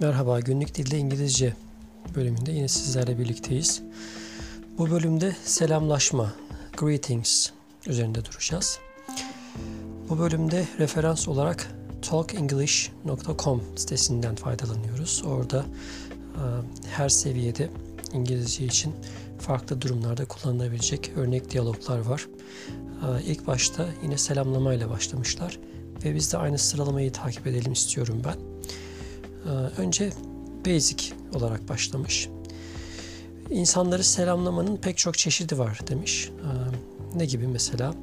Merhaba, Günlük Dilde İngilizce bölümünde yine sizlerle birlikteyiz. Bu bölümde selamlaşma, greetings üzerinde duracağız. Bu bölümde referans olarak talkenglish.com sitesinden faydalanıyoruz. Orada e, her seviyede İngilizce için farklı durumlarda kullanılabilecek örnek diyaloglar var. E, ilk başta yine selamlamayla başlamışlar ve biz de aynı sıralamayı takip edelim istiyorum ben. Ee, önce basic olarak başlamış. İnsanları selamlamanın pek çok çeşidi var demiş. Ee, ne gibi mesela?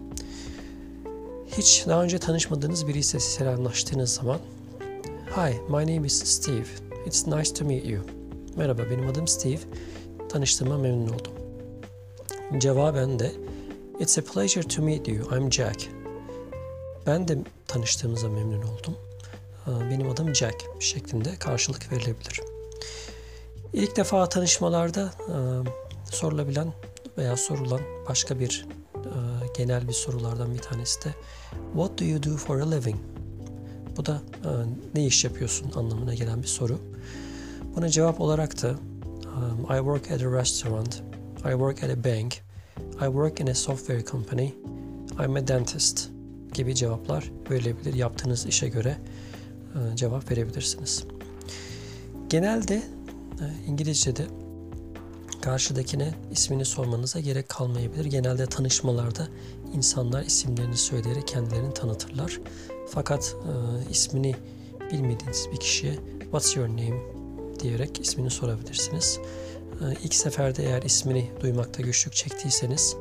Hiç daha önce tanışmadığınız birisiyle selamlaştığınız zaman Hi, my name is Steve. It's nice to meet you. Merhaba, benim adım Steve. Tanıştığıma memnun oldum. Cevaben de It's a pleasure to meet you. I'm Jack. Ben de tanıştığımıza memnun oldum. Ee, benim adım Jack şeklinde karşılık verilebilir. İlk defa tanışmalarda e, sorulabilen veya sorulan başka bir e, genel bir sorulardan bir tanesi de What do you do for a living? Bu da e, ne iş yapıyorsun anlamına gelen bir soru. Buna cevap olarak da I work at a restaurant, I work at a bank, I work in a software company, I'm a dentist gibi cevaplar verilebilir yaptığınız işe göre cevap verebilirsiniz. Genelde e, İngilizce'de karşıdakine ismini sormanıza gerek kalmayabilir. Genelde tanışmalarda insanlar isimlerini söyleyerek kendilerini tanıtırlar. Fakat e, ismini bilmediğiniz bir kişiye What's your name diyerek ismini sorabilirsiniz. E, ilk seferde eğer ismini duymakta güçlük çektiyseniz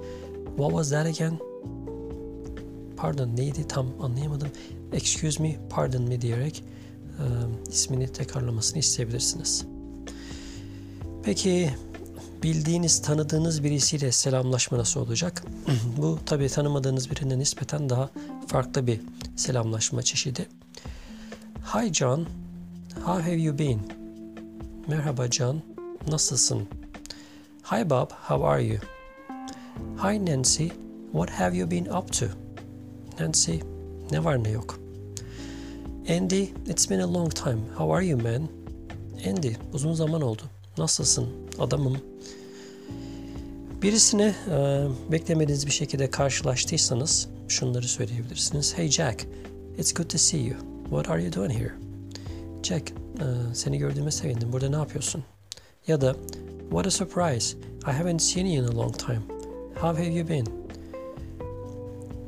What was that again? Pardon neydi tam anlayamadım excuse me, pardon me diyerek e, ismini tekrarlamasını isteyebilirsiniz. Peki bildiğiniz, tanıdığınız birisiyle selamlaşma nasıl olacak? Bu tabii tanımadığınız birine nispeten daha farklı bir selamlaşma çeşidi. Hi John, how have you been? Merhaba John, nasılsın? Hi Bob, how are you? Hi Nancy, what have you been up to? Nancy, ne var ne yok? Andy, it's been a long time. How are you man? Andy, uzun zaman oldu. Nasılsın? Adamım. Birisine e, beklemediğiniz bir şekilde karşılaştıysanız şunları söyleyebilirsiniz. Hey Jack, it's good to see you. What are you doing here? Jack, e, seni gördüğüme sevindim. Burada ne yapıyorsun? Ya da What a surprise. I haven't seen you in a long time. How have you been?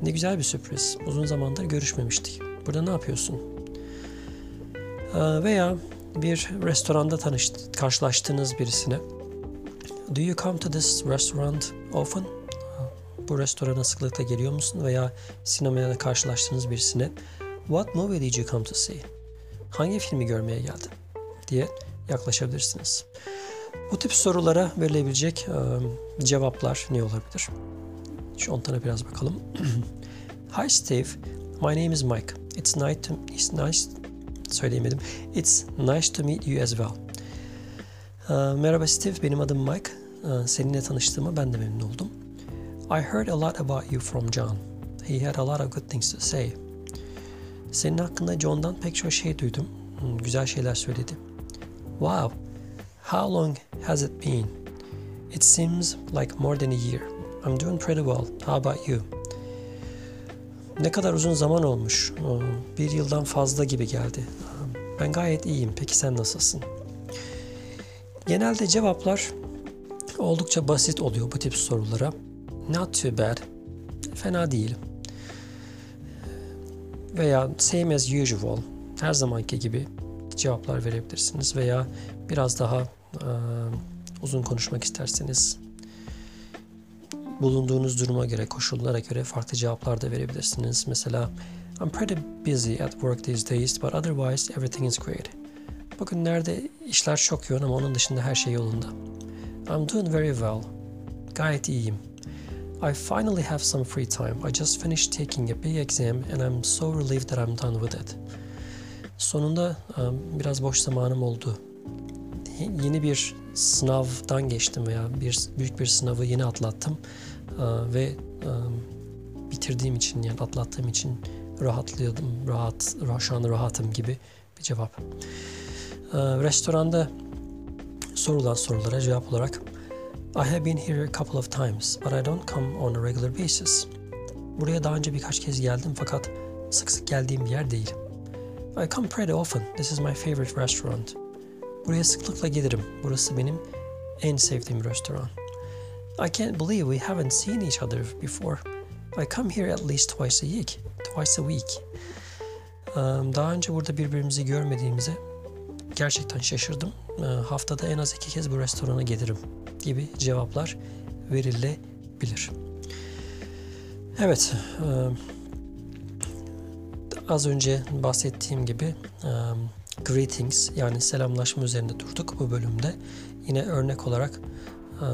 Ne güzel bir sürpriz. Uzun zamandır görüşmemiştik. Burada ne yapıyorsun? Ee, veya bir restoranda tanış, karşılaştığınız birisine Do you come to this restaurant often? Bu restorana sıklıkla geliyor musun? Veya sinemaya karşılaştığınız birisine What movie did you come to see? Hangi filmi görmeye geldin? diye yaklaşabilirsiniz. Bu tip sorulara verilebilecek cevaplar ne olabilir? Şu on tane biraz bakalım. Hi Steve, my name is Mike. It's nice to, it's nice söyleyemedim. It's nice to meet you as well. Uh, merhaba Steve, benim adım Mike. Uh, seninle tanıştığıma ben de memnun oldum. I heard a lot about you from John. He had a lot of good things to say. Senin hakkında John'dan pek çok şey duydum. Hmm, güzel şeyler söyledi. Wow, how long has it been? It seems like more than a year. I'm doing pretty well. How about you? Ne kadar uzun zaman olmuş. Bir yıldan fazla gibi geldi. Ben gayet iyiyim. Peki sen nasılsın? Genelde cevaplar oldukça basit oluyor bu tip sorulara. Not too bad. Fena değil. Veya same as usual. Her zamanki gibi cevaplar verebilirsiniz. Veya biraz daha uzun konuşmak isterseniz bulunduğunuz duruma göre, koşullara göre farklı cevaplar da verebilirsiniz. Mesela I'm pretty busy at work these days but otherwise everything is great. Bugünlerde işler çok yoğun ama onun dışında her şey yolunda. I'm doing very well. Gayet iyiyim. I finally have some free time. I just finished taking a big exam and I'm so relieved that I'm done with it. Sonunda um, biraz boş zamanım oldu. Yeni bir sınavdan geçtim veya bir büyük bir sınavı yeni atlattım uh, ve um, bitirdiğim için yani atlattığım için rahatlıyordum, rahat, şu an rahatım gibi bir cevap. Ee, restoranda sorulan sorulara cevap olarak I have been here a couple of times but I don't come on a regular basis. Buraya daha önce birkaç kez geldim fakat sık sık geldiğim bir yer değil. I come pretty often. This is my favorite restaurant. Buraya sıklıkla gelirim. Burası benim en sevdiğim restoran. I can't believe we haven't seen each other before. I come here at least twice a week. Twice a week. Um, Daha önce burada birbirimizi görmediğimize gerçekten şaşırdım. Ee, Haftada en az iki kez bu restorana gelirim gibi cevaplar verilebilir. Evet, e, az önce bahsettiğim gibi e, greetings yani selamlaşma üzerinde durduk bu bölümde. Yine örnek olarak e,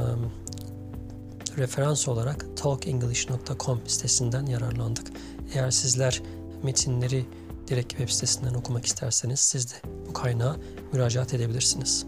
referans olarak talkenglish.com sitesinden yararlandık. Eğer sizler metinleri direkt web sitesinden okumak isterseniz siz de bu kaynağa müracaat edebilirsiniz.